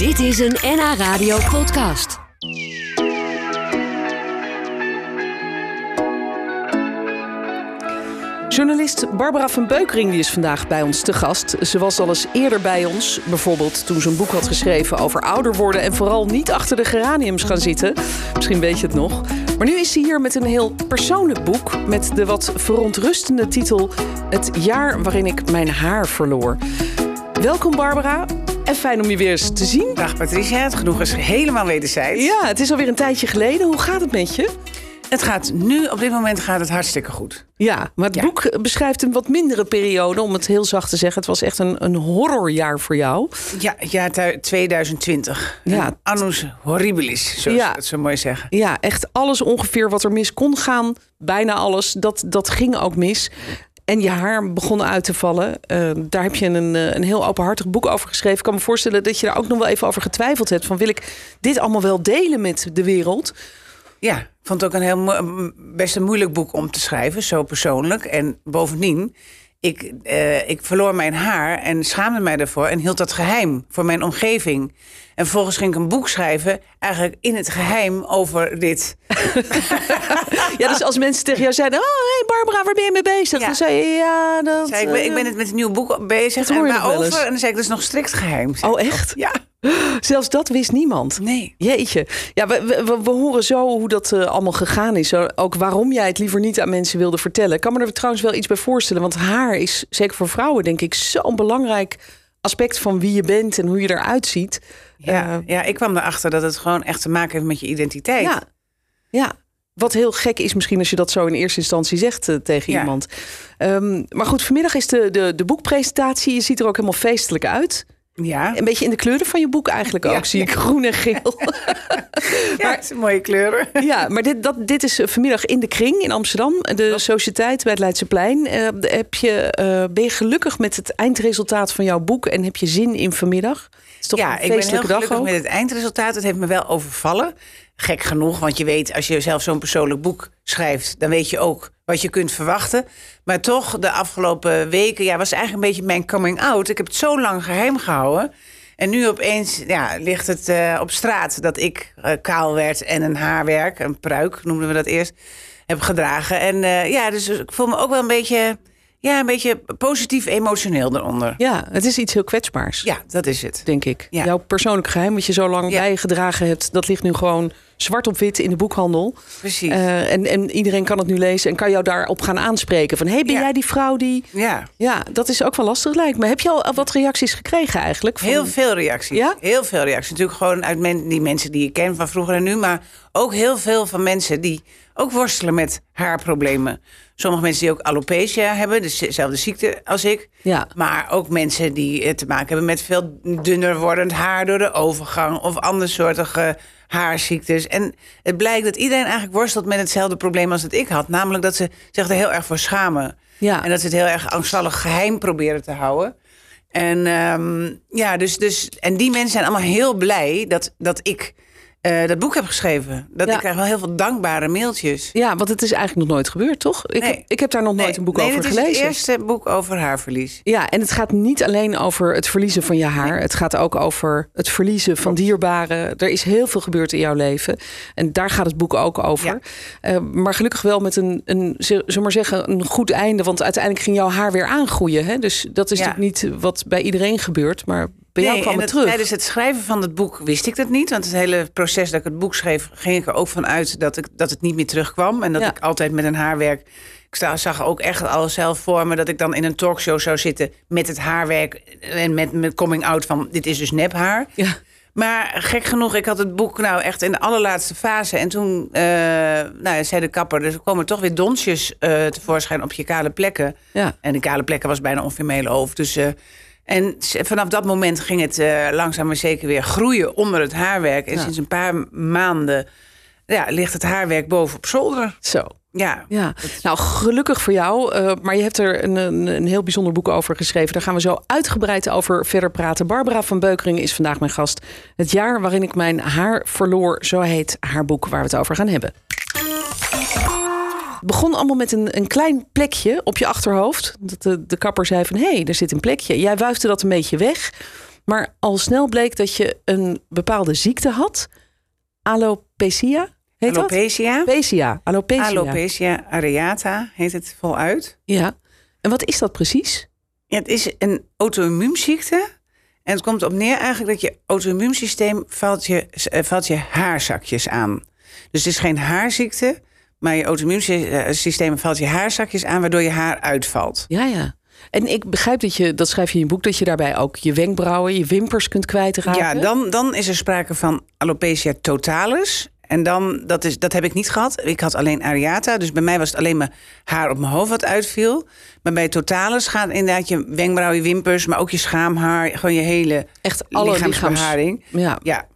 Dit is een NH Radio podcast. Journalist Barbara van Beukering die is vandaag bij ons te gast. Ze was al eens eerder bij ons, bijvoorbeeld toen ze een boek had geschreven over ouder worden en vooral niet achter de geraniums gaan zitten. Misschien weet je het nog. Maar nu is ze hier met een heel persoonlijk boek met de wat verontrustende titel Het jaar waarin ik mijn haar verloor. Welkom Barbara. En fijn om je weer eens te zien. Dag Patricia, het genoeg is helemaal wederzijds. Ja, het is alweer een tijdje geleden. Hoe gaat het met je? Het gaat nu, op dit moment gaat het hartstikke goed. Ja, maar het Ja. boek beschrijft een wat mindere periode, om het heel zacht te zeggen. Het was echt een, een horrorjaar voor jou. Ja, jaar tu- 2020. Ja. Annus horribilis, zoals Ja. ze het zo mooi zeggen. Ja, echt alles ongeveer wat er mis kon gaan. Bijna alles, dat, dat ging ook mis. En je haar begon uit te vallen. Eh, daar heb je een, eh, een heel openhartig boek over geschreven. Ik kan me voorstellen dat je daar ook nog wel even over getwijfeld hebt. Van wil ik dit allemaal wel delen met de wereld? Ja, vond het ook een heel best een moeilijk boek om te schrijven, zo persoonlijk. En bovendien, ik, eh, ik verloor mijn haar en schaamde mij daarvoor en hield dat geheim voor mijn omgeving. En vervolgens ging ik een boek schrijven, eigenlijk in het geheim over dit. Ja, dus als mensen tegen jou zeiden... Oh, hey Barbara, waar ben je mee bezig? Ja. Dan zei je, ja, dat... Zei ik, ben, ik eh, ben het met een nieuw boek bezig. En waarover? En dan zei ik, dat is nog strikt geheim. Oh, ik. echt? Ja. Zelfs dat wist niemand. Nee. Jeetje. Ja, we, we, we- horen zo hoe dat eh, allemaal gegaan is. Ook waarom jij het liever niet aan mensen wilde vertellen. Ik kan me er trouwens wel iets bij voorstellen. Want haar is, zeker voor vrouwen, denk ik, zo'n belangrijk aspect van wie je bent en hoe je eruit ziet. Ja, Eh, ja, ik kwam erachter dat het gewoon echt te maken heeft met je identiteit. ja. ja. Wat heel gek is misschien als je dat zo in eerste instantie zegt eh, tegen Ja. iemand. Ehm, maar goed, vanmiddag is de, de, de boekpresentatie. Je ziet er ook helemaal feestelijk uit. Ja, Een beetje in de kleuren van je boek eigenlijk ook. Ja. Zie ik groen en geel. ja het zijn mooie kleuren. Ja, maar dit, dat, dit is vanmiddag in de Kring in Amsterdam. De Sociëteit bij het Leidseplein. Eh, heb je, eh, ben je gelukkig met het eindresultaat van jouw boek? En heb je zin in vanmiddag? Het is toch Ja, een ik ben heel gelukkig ook? met het eindresultaat. Het heeft me wel overvallen. Gek genoeg, want je weet, als je zelf zo'n persoonlijk boek schrijft... dan weet je ook wat je kunt verwachten. Maar toch, de afgelopen weken ja, was eigenlijk een beetje mijn coming out. Ik heb het zo lang geheim gehouden... En nu opeens ja, ligt het eh, op straat dat ik eh, kaal werd en een haarwerk, een pruik noemden we dat eerst, heb gedragen. En eh, ja, dus ik voel me ook wel een beetje, ja, een beetje positief emotioneel eronder. Ja, het is iets heel kwetsbaars, Ja, dat is het. denk ik. Ja. Jouw persoonlijk geheim, wat je zo lang Ja. bij je gedragen hebt... dat ligt nu gewoon zwart op wit in de boekhandel. Precies. Eh, en, en iedereen kan het nu lezen en kan jou daarop gaan aanspreken. Van, hey, ben Ja. jij die vrouw die... ja, Ja, dat is ook wel lastig lijkt me. Heb je al wat reacties gekregen eigenlijk? Van- heel veel reacties. Ja? Heel veel reacties. Natuurlijk gewoon uit men, die mensen die ik ken van vroeger en nu. Maar ook heel veel van mensen die ook worstelen met haarproblemen. Sommige mensen die ook alopecia hebben, dus dezelfde ziekte als ik. Ja. Maar ook mensen die eh, te maken hebben met veel dunner wordend haar door de overgang of andere soortige haarziektes. En het blijkt dat iedereen eigenlijk worstelt met hetzelfde probleem als dat ik had. Namelijk dat ze zich er heel erg voor schamen. Ja. En dat ze het heel erg angstvallig geheim proberen te houden. En, ehm, ja, dus, dus, en die mensen zijn allemaal heel blij dat, dat ik eh, dat boek heb geschreven. Dat Ja. ik krijg wel heel veel dankbare mailtjes. Ja, want het is eigenlijk nog nooit gebeurd, toch? Ik, Nee. heb, ik heb daar nog nooit een boek nee, over dit is gelezen. het eerste boek over haarverlies. Ja, en het gaat niet alleen over het verliezen van je haar. Het gaat ook over het verliezen van dierbaren. Er is heel veel gebeurd in jouw leven. En daar gaat het boek ook over. Ja. Eh, maar gelukkig wel met een, een maar zeggen, een goed einde. Want uiteindelijk ging jouw haar weer aangroeien. Hè? Dus dat is Ja. natuurlijk niet wat bij iedereen gebeurt. Maar bij jou Nee, kwam het het- terug. Tijdens het schrijven van het boek wist ik dat niet. Want het hele proces dat ik het boek schreef, ging ik er ook van uit dat, ik, dat het niet meer terugkwam. En dat Ja. ik altijd met een haarwerk. Ik zag ook echt al zelf voor me dat ik dan in een talkshow zou zitten met het haarwerk. En met mijn coming out van dit is dus nephaar. Ja. Maar gek genoeg, ik had het boek nou echt in de allerlaatste fase. En toen eh, nou, zei de kapper, er komen toch weer donsjes eh, tevoorschijn op je kale plekken. Ja. En de kale plekken was bijna hele hoofd. Dus, eh, en vanaf dat moment ging het eh, langzaam maar zeker weer groeien onder het haarwerk. En Ja. sinds een paar maanden ja, ligt het haarwerk boven op zolder. Zo. Ja, Ja, nou gelukkig voor jou. eh, maar je hebt er een, een, een heel bijzonder boek over geschreven. Daar gaan we zo uitgebreid over verder praten. Barbara van Beukering is vandaag mijn gast. Het jaar waarin ik mijn haar verloor, zo heet haar boek waar we het over gaan hebben. Begon allemaal met een, een klein plekje op je achterhoofd. Dat de, de kapper zei van, hé, hey, er zit een plekje. Jij wuifde dat een beetje weg. Maar al snel bleek dat je een bepaalde ziekte had. Alopecia? Heet Alopecia. dat? Alopecia. Alopecia. Alopecia areata heet het voluit. Ja. En wat is dat precies? Ja, het is een auto-immuunziekte. En het komt op neer eigenlijk dat je auto-immuunsysteem valt je, eh, valt je haarzakjes aan. Dus het is geen haarziekte, maar je auto-immuunsysteem valt je haarzakjes aan, waardoor je haar uitvalt. Ja, ja. En ik begrijp dat je, dat schrijf je in je boek, dat je daarbij ook je wenkbrauwen, je wimpers kunt kwijtraken. Ja, dan, dan is er sprake van alopecia totalis. En dan, dat, is, dat heb ik niet gehad. Ik had alleen areata. Dus bij mij was het alleen maar haar op mijn hoofd wat uitviel. Maar bij totalis gaat inderdaad je wenkbrauw, je wimpers, maar ook je schaamhaar, gewoon je hele Echt alle lichaamsbeharing. Ja. Ja,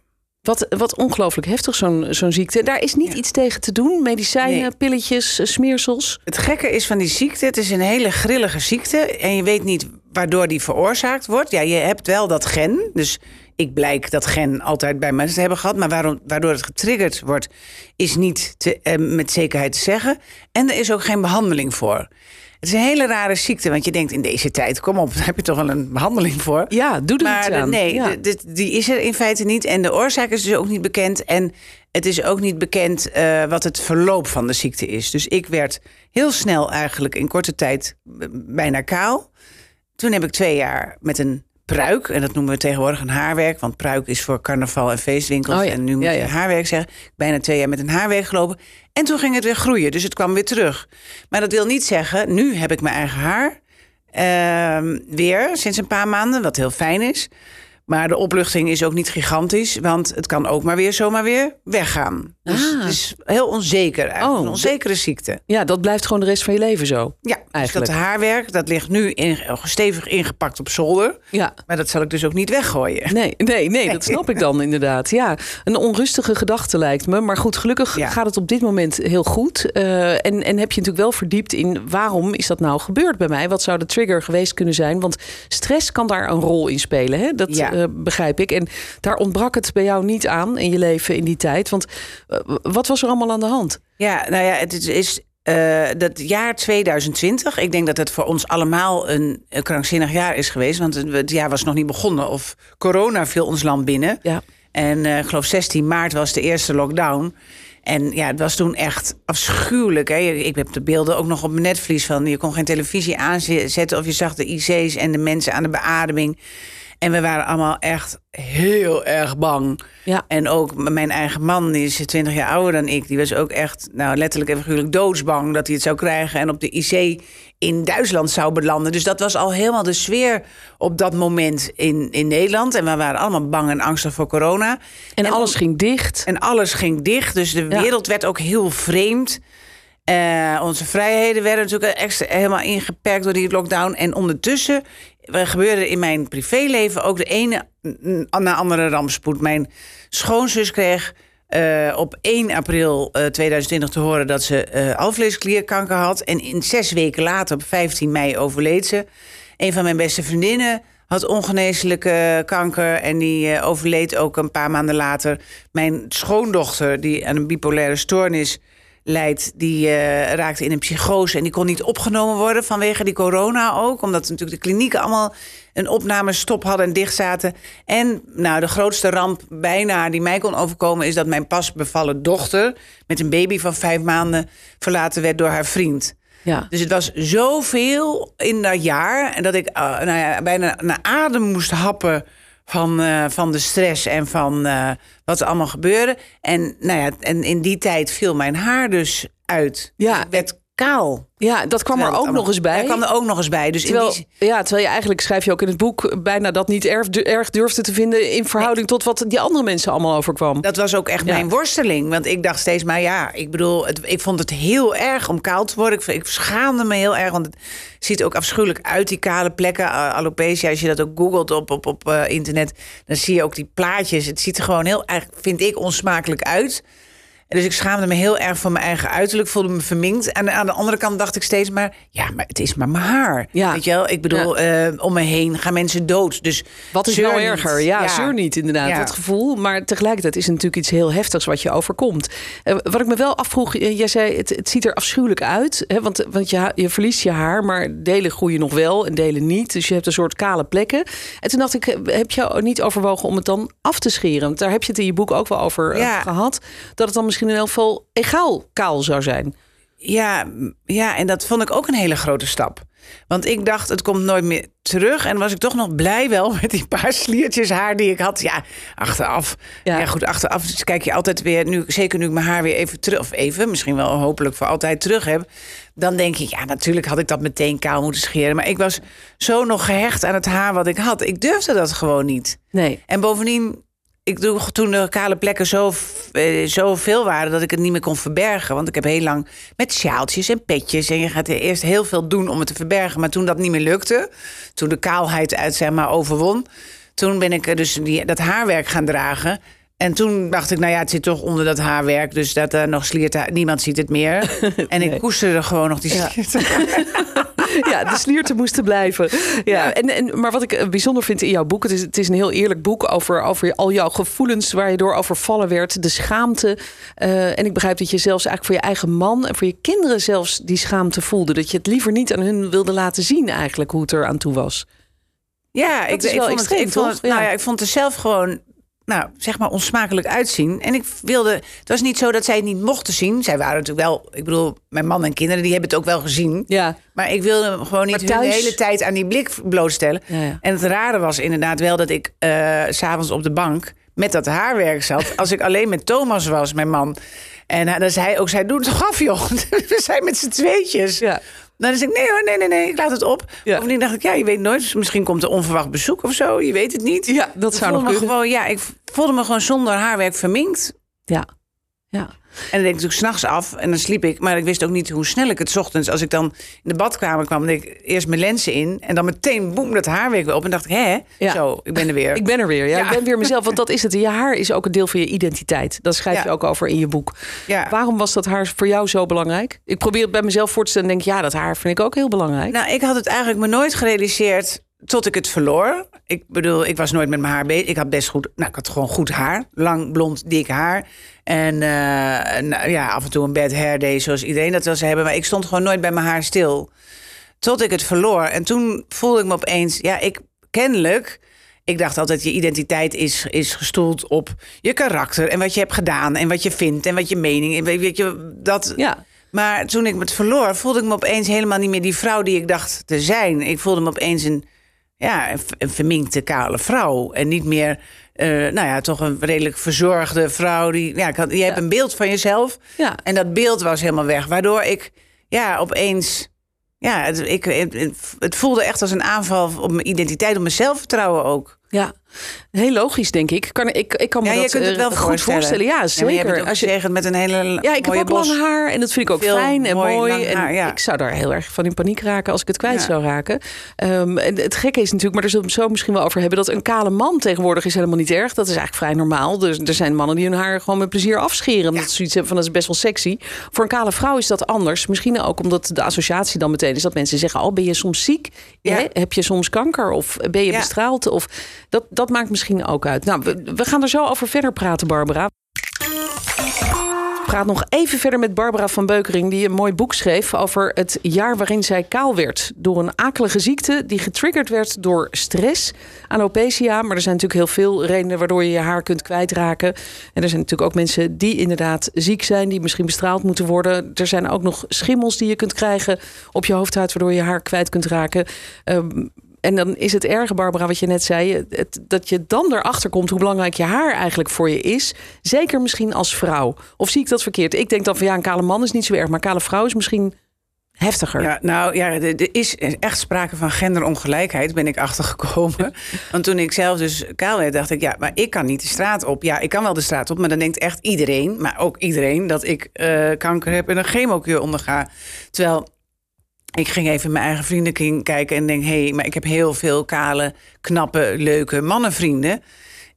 Wat, wat ongelooflijk heftig, zo'n zo'n ziekte. Daar is niet Ja. iets tegen te doen. Medicijnen, Nee. pilletjes, eh, smeersels. Het gekke is van die ziekte, het is een hele grillige ziekte. En je weet niet waardoor die veroorzaakt wordt. Ja, je hebt wel dat gen. Dus ik blijk dat gen altijd bij mensen te hebben gehad. Maar waarom, waardoor het getriggerd wordt, is niet te, eh, met zekerheid te zeggen. En er is ook geen behandeling voor. Het is een hele rare ziekte, want je denkt in deze tijd, kom op, daar heb je toch wel een behandeling voor. Ja, doe er Maar iets de- aan. nee, Ja. de- de- die is er in feite niet. En de oorzaak is dus ook niet bekend. En het is ook niet bekend eh, wat het verloop van de ziekte is. Dus ik werd heel snel eigenlijk in korte tijd bijna kaal. Toen heb ik twee jaar met een pruik. En dat noemen we tegenwoordig een haarwerk. Want pruik is voor carnaval en feestwinkels. Oh ja, En nu moet ja, je haarwerk zeggen. Bijna twee jaar met een haarwerk gelopen. En toen ging het weer groeien. Dus het kwam weer terug. Maar dat wil niet zeggen, nu heb ik mijn eigen haar. Ehm, weer sinds een paar maanden, wat heel fijn is. Maar de opluchting is ook niet gigantisch, want het kan ook maar weer zomaar weer weggaan. Dus Ah. het is heel onzeker, eigenlijk. Oh, een onzekere ziekte. ja, dat blijft gewoon de rest van je leven zo. Ja, dus Eigenlijk. dat haarwerk, dat ligt nu in, stevig ingepakt op zolder. Ja. Maar dat zal ik dus ook niet weggooien. Nee, nee, nee, dat snap ik dan inderdaad. Ja, een onrustige gedachte lijkt me. Maar goed, gelukkig Ja. gaat het op dit moment heel goed. Eh, en, en heb je natuurlijk wel verdiept in waarom is dat nou gebeurd bij mij? Wat zou de trigger geweest kunnen zijn? Want stress kan daar een rol in spelen. Hè? Dat Ja. Eh, begrijp ik. En daar ontbrak het bij jou niet aan in je leven in die tijd. Want eh, wat was er allemaal aan de hand? Ja, nou ja, het is, eh, dat jaar 2020. Ik denk dat het voor ons allemaal een, een krankzinnig jaar is geweest. Want het, het jaar was nog niet begonnen. Of corona viel ons land binnen. Ja. En ik geloof 16 maart was de eerste lockdown. En ja, het was toen echt afschuwelijk. Hè? Ik heb de beelden ook nog op mijn netvlies van. Je kon geen televisie aanzetten of je zag de IC's en de mensen aan de beademing. En we waren allemaal echt heel erg bang. Ja. En ook mijn eigen man, die is 20 jaar ouder dan ik, die was ook echt, nou letterlijk en figuurlijk doodsbang dat hij het zou krijgen en op de IC in Duitsland zou belanden. Dus dat was al helemaal de sfeer op dat moment in, in Nederland. En we waren allemaal bang en angstig voor corona. En, alles ging dicht. En alles ging dicht, dus de Ja. wereld werd ook heel vreemd. Eh, onze vrijheden werden natuurlijk extra, helemaal ingeperkt door die lockdown. En ondertussen er gebeurde in mijn privéleven ook de ene na andere rampspoed. Mijn schoonzus kreeg eh, op 1 april eh, 2020 te horen dat ze eh alvleesklierkanker had. En in zes weken later, op 15 mei, overleed ze. Een van mijn beste vriendinnen had ongeneeslijke kanker en die eh, overleed ook een paar maanden later. Mijn schoondochter, die aan een bipolaire stoornis leidt, die eh, raakte in een psychose en die kon niet opgenomen worden vanwege die corona ook, omdat natuurlijk de klinieken allemaal een opnamestop hadden en dicht zaten. En nou, de grootste ramp bijna die mij kon overkomen is dat mijn pas bevallen dochter met een baby van vijf maanden verlaten werd door haar vriend. Ja. Dus het was zoveel in dat jaar. En dat ik eh, nou ja, bijna naar adem moest happen van, eh, van de stress en van eh, wat er allemaal gebeurde. En, nou ja, en in die tijd viel mijn haar dus uit. Ja. Ik werd kaal. ja, dat kwam er Terwijl ook allemaal- nog eens bij. Daar kwam er ook nog eens bij. Dus in Terwijl, die, ja, terwijl je eigenlijk, schrijf je ook in het boek, bijna dat niet erg, erg durfde te vinden in verhouding tot wat die andere mensen allemaal overkwam. dat was ook echt Ja. mijn worsteling. Want ik dacht steeds maar ja, ik bedoel, het, ik vond het heel erg om kaal te worden. Ik, ik schaamde me heel erg, want het ziet ook afschuwelijk uit, die kale plekken. Alopecia, als je dat ook googelt op, op, op eh, internet, dan zie je ook die plaatjes. Het ziet er gewoon heel erg, vind ik, onsmakelijk uit. En dus ik schaamde me heel erg voor mijn eigen uiterlijk, voelde me verminkt. En aan de andere kant dacht ik steeds maar, ja, maar het is maar mijn haar. Ja. Weet je wel, ik bedoel, eh, om me heen gaan mensen dood. Dus Wat is nou erger? Ja, zeur niet inderdaad, Ja. dat gevoel. Maar tegelijkertijd is het natuurlijk iets heel heftigs wat je overkomt. Eh, wat ik me wel afvroeg, eh, jij zei het, het ziet er afschuwelijk uit. Hè, want want je, je verliest je haar, maar delen groeien nog wel en delen niet. Dus je hebt een soort kale plekken. En toen dacht ik, heb je niet overwogen om het dan af te scheren? Want daar heb je het in je boek ook wel over eh, Ja. gehad. Dat het dan misschien in elk geval egaal kaal zou zijn. Ja, ja, en dat vond ik ook een hele grote stap. Want ik dacht, het komt nooit meer terug. En was ik toch nog blij wel met die paar sliertjes haar die ik had. Ja, achteraf. Ja. Ja, goed, achteraf dus kijk je altijd weer... Nu, zeker nu ik mijn haar weer even terug... Of even, misschien wel hopelijk voor altijd terug heb. Dan denk ik, ja, natuurlijk had ik dat meteen kaal moeten scheren. Maar ik was zo nog gehecht aan het haar wat ik had. Ik durfde dat gewoon niet. Nee. En bovendien, ik doe toen de kale plekken zo, eh, zo veel waren dat ik het niet meer kon verbergen. Want ik heb heel lang met sjaaltjes en petjes. En je gaat er eerst heel veel doen om het te verbergen. Maar toen dat niet meer lukte, toen de kaalheid uit zeg maar overwon, toen ben ik eh, dus die, dat haarwerk gaan dragen. En toen dacht ik, nou ja, het zit toch onder dat haarwerk. Dus dat er nog sliert, niemand ziet het meer. En ik koesterde gewoon nog die Ja. ja, de slierten moesten blijven. Ja, En, en, maar wat ik eh, bijzonder vind in jouw boek... Het is, het is een heel eerlijk boek over, over al jouw gevoelens... waar je door overvallen werd, de schaamte. Eh, en ik begrijp dat je zelfs eigenlijk voor je eigen man... en voor je kinderen zelfs die schaamte voelde. Dat je het liever niet aan hun wilde laten zien eigenlijk... hoe het er aan toe was. Ja, ik, is ik vond extreem, het, ik vond toch? nou Ja. ik vond het zelf gewoon, nou, zeg maar, onsmakelijk uitzien. En ik wilde, het was niet zo dat zij het niet mochten zien. Zij waren natuurlijk wel, ik bedoel, mijn man en kinderen, die hebben het ook wel gezien. Ja, Maar ik wilde hem gewoon niet thuis- de hele tijd aan die blik blootstellen. Ja, ja. En het rare was inderdaad wel dat ik eh, s s'avonds op de bank met dat haarwerk zat. Als ik alleen met Thomas was, mijn man. En dan zei hij ook, zij doet het toch af, joh. We zijn met z'n tweetjes. ja. Nou, dan zei ik, nee hoor, nee, nee, nee, ik laat het op. Ja. Bovendien dacht ik, ja, je weet nooit. Misschien komt er onverwacht bezoek of zo. Je weet het niet. ja dat Ik zou voelde nog me kunnen. gewoon, ja, ik voelde me gewoon zonder haarwerk verminkt. Ja. ja. En dan deed ik natuurlijk s'nachts af en dan sliep ik. Maar ik wist ook niet hoe snel ik het ochtends... als ik dan in de badkamer kwam, deed ik eerst mijn lenzen in... en dan meteen, boem, dat haarwerk weer op. En dacht ik, hè, Ja. zo, ik ben er weer. Ik ben er weer. Ja, Ja. ik ben weer mezelf. Want dat is het. Je haar is ook een deel van je identiteit. Dat schrijf je ook over in je boek. Ja. Waarom was dat haar voor jou zo belangrijk? Ik probeer het bij mezelf voor te stellen en denk, ja, dat haar vind ik ook heel belangrijk. Nou, ik had het eigenlijk me nooit gerealiseerd tot ik het verloor. Ik bedoel, ik was nooit met mijn haar bezig. Ik had best goed, nou, ik had gewoon goed haar. Lang, blond, dik haar. En eh, nou, ja, af en toe een bad hair day, zoals iedereen dat wil hebben. Maar ik stond gewoon nooit bij mijn haar stil. Tot ik het verloor. En toen voelde ik me opeens, ja, ik kennelijk... Ik dacht altijd, je identiteit is, is gestoeld op je karakter... en wat je hebt gedaan en wat je vindt en wat je mening... en weet weet je, dat, Ja. maar toen ik het verloor, voelde ik me opeens helemaal niet meer die vrouw die ik dacht te zijn. Ik voelde me opeens een, ja, een, verminkte, kale vrouw. En niet meer, eh, nou ja, toch een redelijk verzorgde vrouw. Die, ja, je hebt een beeld van jezelf. Ja. En dat beeld was helemaal weg. Waardoor ik, ja, opeens. Ja, het, ik, het, het voelde echt als een aanval op mijn identiteit, op mijn zelfvertrouwen ook. Ja, heel logisch denk ik. Kan, ik, ik kan me Ja, je kunt het eh, wel goed voorstellen. voorstellen. Ja, zeker. Als je, gezegd met een hele ja, ik heb ook bos. lang haar en dat vind ik ook Veel fijn en mooi en haar, ja. Ik zou daar heel erg van in paniek raken als ik het kwijt zou raken. Ehm, en het gekke is natuurlijk, maar daar zullen we het zo misschien wel over hebben, dat een kale man tegenwoordig is helemaal niet erg. Dat is eigenlijk vrij normaal. Dus er zijn mannen die hun haar gewoon met plezier afscheren. Omdat ze zoiets hebben van dat is best wel sexy. Voor een kale vrouw is dat anders. Misschien ook omdat de associatie dan meteen is dat mensen zeggen: Oh, ben je soms ziek? Hè? Heb je soms kanker? Of ben je bestraald? Of dat, dat maakt misschien ook uit. Nou, we, gaan er zo over verder praten, Barbara. Praat nog even verder met Barbara van Beukering, die een mooi boek schreef over het jaar waarin zij kaal werd. Door een akelige ziekte die getriggerd werd door stress, alopecia. Maar er zijn natuurlijk heel veel redenen waardoor je je haar kunt kwijtraken. En er zijn natuurlijk ook mensen die inderdaad ziek zijn, die misschien bestraald moeten worden. Er zijn ook nog schimmels die je kunt krijgen op je hoofdhuid, waardoor je haar kwijt kunt raken. Ehm, en dan is het erge, Barbara, wat je net zei, het, dat je dan erachter komt hoe belangrijk je haar eigenlijk voor je is. Zeker misschien als vrouw. Of zie ik dat verkeerd? Ik denk dan van ja, een kale man is niet zo erg, maar kale vrouw is misschien heftiger. Ja, nou ja, er er is echt sprake van genderongelijkheid, ben ik achtergekomen. Want toen ik zelf dus kaal werd, dacht ik, ja, maar ik kan niet de straat op. Ja, ik kan wel de straat op, maar dan denkt echt iedereen, maar ook iedereen, dat ik eh, kanker heb en een chemokuur onderga. Terwijl ik ging even in mijn eigen vriendenkring kijken en denk, hé, hey, maar ik heb heel veel kale, knappe, leuke mannenvrienden.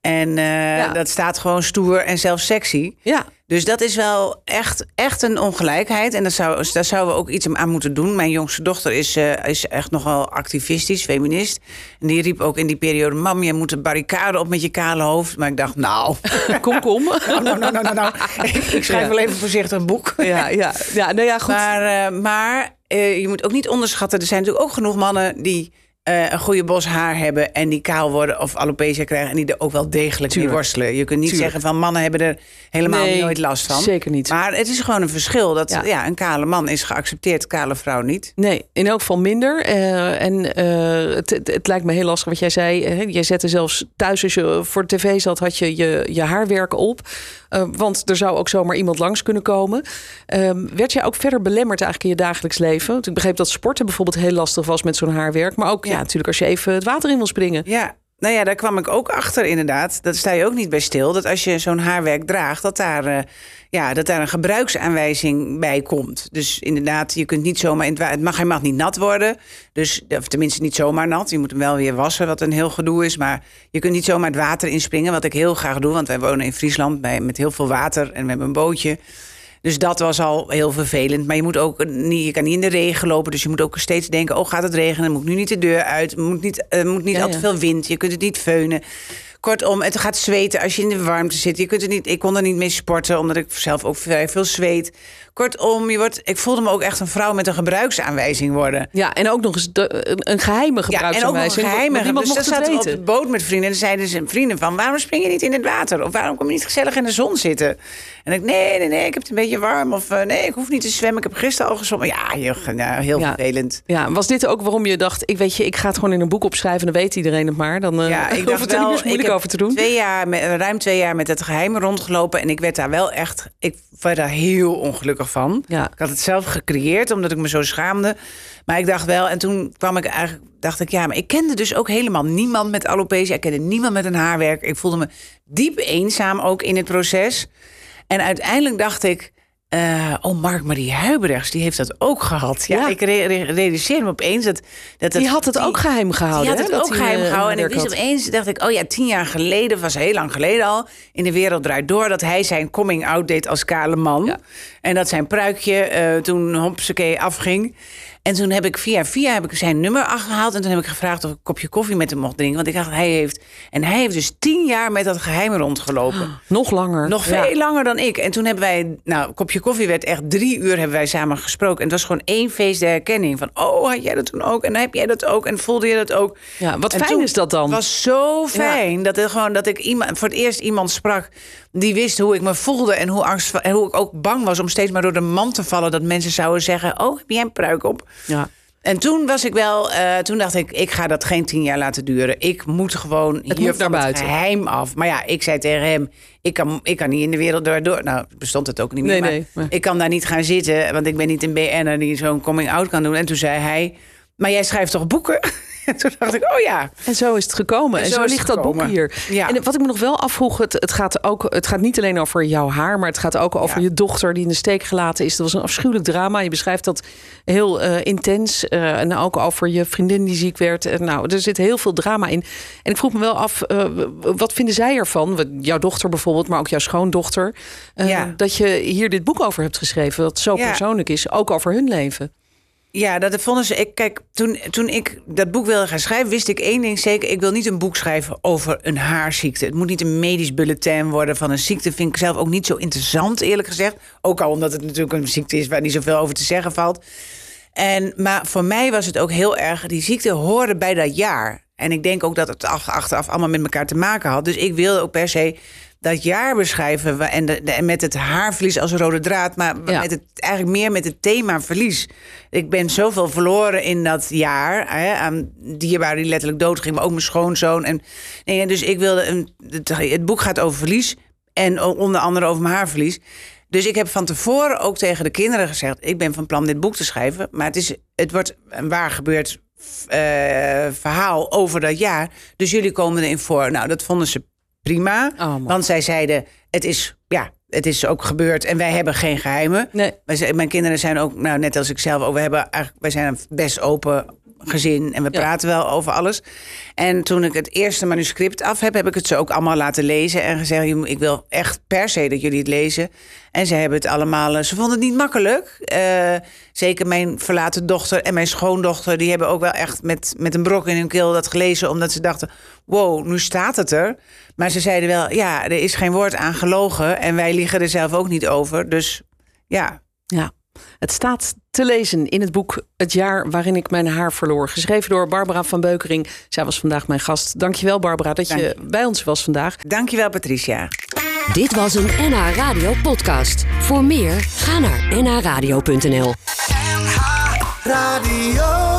En eh, Ja. dat staat gewoon stoer en zelfs sexy. Ja, Dus dat is wel echt, echt een ongelijkheid. En dat zou, daar zouden we ook iets aan moeten doen. Mijn jongste dochter is, eh, is echt nogal activistisch, feminist. En die riep ook in die periode... Mam, je moet een barricade op met je kale hoofd. Maar ik dacht, nou... kom, kom. nou, nou, nou, nou, nou. Ik, ik schrijf Ja. wel even voorzichtig een boek. Ja, ja, ja, nou ja, goed. Maar, eh, maar eh, je moet ook niet onderschatten... er zijn natuurlijk ook genoeg mannen die... eh, een goede bos haar hebben en die kaal worden of alopecia krijgen... en die er ook wel degelijk mee Tuurlijk. worstelen. Je kunt niet Tuurlijk. zeggen van mannen hebben er helemaal Nee, nooit last van. zeker niet. Maar het is gewoon een verschil. Dat Ja. ja. een kale man is geaccepteerd, kale vrouw niet. Nee, in elk geval minder. Eh, en eh, het, het, het lijkt me heel lastig wat jij zei. Jij zette zelfs thuis als je voor de tv zat, had je je, je haarwerk op. Want er zou ook zomaar iemand langs kunnen komen. Ehm, werd jij ook verder belemmerd eigenlijk in je dagelijks leven? Want ik begreep dat sporten bijvoorbeeld heel lastig was met zo'n haarwerk. Maar ook ja. Natuurlijk als je even het water in wil springen. Ja, nou ja, daar kwam ik ook achter inderdaad. Dat sta je ook niet bij stil. Dat als je zo'n haarwerk draagt, dat daar, eh, ja, dat daar een gebruiksaanwijzing bij komt. Dus inderdaad, je kunt niet zomaar... Het mag, hij mag niet nat worden. Dus, of tenminste niet zomaar nat. Je moet hem wel weer wassen, wat een heel gedoe is. Maar je kunt niet zomaar het water inspringen, wat ik heel graag doe. Want wij wonen in Friesland bij, met heel veel water en we hebben een bootje. Dus dat was al heel vervelend. Maar je moet ook niet, je kan niet in de regen lopen. Dus je moet ook steeds denken: oh, gaat het regenen? Moet ik nu niet de deur uit? Moet niet, eh, moet niet Ja, al te ja. veel wind. Je kunt het niet feunen. Kortom, het gaat zweten als je in de warmte zit. Je kunt er niet, ik kon er niet mee sporten, omdat ik zelf ook vrij veel zweet. Kortom, je wordt, ik voelde me ook echt een vrouw met een gebruiksaanwijzing worden. Ja, en ook nog eens de- een, een geheime Ja, en ook nog gebruiksaanwijzing. een geheime. want Dus dan mocht het zaten we op weten. de boot met vrienden. En dan zeiden ze vrienden van... waarom spring je niet in het water? Of waarom kom je niet gezellig in de zon zitten? En ik, nee, nee, nee, ik heb het een beetje warm. Of eh, nee, ik hoef niet te zwemmen. Ik heb gisteren al gezwommen. Ja, joh, nou, heel Ja. vervelend. Ja, was dit ook waarom je dacht, ik weet je, ik ga het gewoon in een boek opschrijven, dan weet iedereen het maar. Dan eh Ja, ik dacht het wel, ik heb over te doen. Twee jaar, met, ruim twee jaar met het geheim rondgelopen. En ik werd daar wel echt... Ik werd daar heel ongelukkig van. Ja. Ik had het zelf gecreëerd, omdat ik me zo schaamde. Maar ik dacht wel, en toen kwam ik eigenlijk, dacht ik, ja, maar ik kende dus ook helemaal niemand met alopecia. Ik kende niemand met een haarwerk. Ik voelde me diep eenzaam ook in het proces. En uiteindelijk dacht ik, eh, oh, Mark-Marie Huibrechts, die heeft dat ook gehad. Ja, Ja. ik re- re- realiseerde me opeens dat... dat Die had het die- ook geheim gehouden. die had het ook geheim eh, gehouden. En ik wist opeens, dacht ik, oh ja, tien jaar geleden, was heel lang geleden al, in de wereld draait door, dat hij zijn coming out deed als kale man. Ja. En dat zijn pruikje eh, toen hopsakee afging. En toen heb ik via via heb ik zijn nummer afgehaald. En toen heb ik gevraagd of ik een kopje koffie met hem mocht drinken. Want ik dacht, hij heeft. En hij heeft dus tien jaar met dat geheim rondgelopen. Nog langer. Nog Ja. veel langer dan ik. En toen hebben wij, nou, een kopje koffie werd echt drie uur hebben wij samen gesproken. En het was gewoon één feest der herkenning. Van, oh, had jij dat toen ook? En heb jij dat ook? En voelde je dat ook? Ja, wat En fijn is dat dan? Het was zo fijn dat, er gewoon, dat ik iemand, voor het eerst iemand sprak die wist hoe ik me voelde en hoe, angst, en hoe ik ook bang was om steeds maar door de man te vallen. Dat mensen zouden zeggen: Oh, heb jij een pruik op? Ja. En toen was ik wel, eh, toen dacht ik, ik ga dat geen tien jaar laten duren. Ik moet gewoon Het hier naar van het buiten. geheim af. Maar ja, ik zei tegen hem, ik kan, ik kan niet in de wereld door. door. Nou, bestond het ook niet meer. Nee, maar nee, maar- Ik kan daar niet gaan zitten, want ik ben niet een BN'er die zo'n coming out kan doen. En toen zei hij, maar jij schrijft toch boeken? En toen dacht ik, oh ja. En zo is het gekomen. En, En zo, ligt dat boek hier. Ja. En wat ik me nog wel afvroeg, het, het, gaat ook, het gaat niet alleen over jouw haar, maar het gaat ook over Ja. je dochter die in de steek gelaten is. Dat was een afschuwelijk drama. Je beschrijft dat heel eh, intens. eh, en ook over je vriendin die ziek werd. En nou, er zit heel veel drama in. En ik vroeg me wel af, eh, wat vinden zij ervan? Jouw dochter bijvoorbeeld, maar ook jouw schoondochter. Ja. Dat je hier dit boek over hebt geschreven, dat zo persoonlijk is, ook over hun leven. Ja, dat vonden ze. Ik, kijk, toen, toen ik dat boek wilde gaan schrijven, wist ik één ding zeker. Ik wil niet een boek schrijven over een haarziekte. Het moet niet een medisch bulletin worden van een ziekte. Vind ik zelf ook niet zo interessant, eerlijk gezegd. Ook al omdat het natuurlijk een ziekte is waar niet zoveel over te zeggen valt. En, maar voor mij was het ook heel erg. Die ziekte hoorde bij dat jaar. En ik denk ook dat het ach- achteraf allemaal met elkaar te maken had. Dus ik wilde ook per se dat jaar beschrijven. wa- En, de, met het haarverlies als rode draad. Maar Ja. met het, eigenlijk meer met het thema verlies. Ik ben zoveel verloren in dat jaar. Hè, aan dierbaren die letterlijk doodgingen. Maar ook mijn schoonzoon. En, nee, dus ik wilde... Een, het, het boek gaat over verlies. En onder andere over mijn haarverlies. Dus ik heb van tevoren ook tegen de kinderen gezegd... ik ben van plan dit boek te schrijven. Maar het, is, het wordt een waar gebeurd eh, verhaal over dat jaar. Dus jullie komen erin voor. Nou, dat vonden ze prima. Oh, want zij zeiden, het is, ja, het is ook gebeurd en wij hebben geen geheimen. Nee. Wij zijn- mijn kinderen zijn ook, nou, net als ik zelf ook, we hebben eigenlijk, wij zijn best open gezin en we praten wel over alles. En toen ik het eerste manuscript af heb, heb ik het ze ook allemaal laten lezen en gezegd: ik wil echt per se dat jullie het lezen. En ze hebben het allemaal. eh, Ze vonden het niet makkelijk. Eh, zeker mijn verlaten dochter en mijn schoondochter, die hebben ook wel echt met, met een brok in hun keel dat gelezen, omdat ze dachten: wow, nu staat het er. Maar ze zeiden wel: ja, er is geen woord aan gelogen en wij liegen er zelf ook niet over. Dus ja, Ja, het staat te lezen in het boek Het jaar waarin ik mijn haar verloor. Geschreven door Barbara van Beukering. Zij was vandaag mijn gast. Dankjewel Barbara dat Dank je bij ons was vandaag. dankjewel Patricia. Dit was een NH Radio podcast. Voor meer, ga naar nhradio.nl. Radio.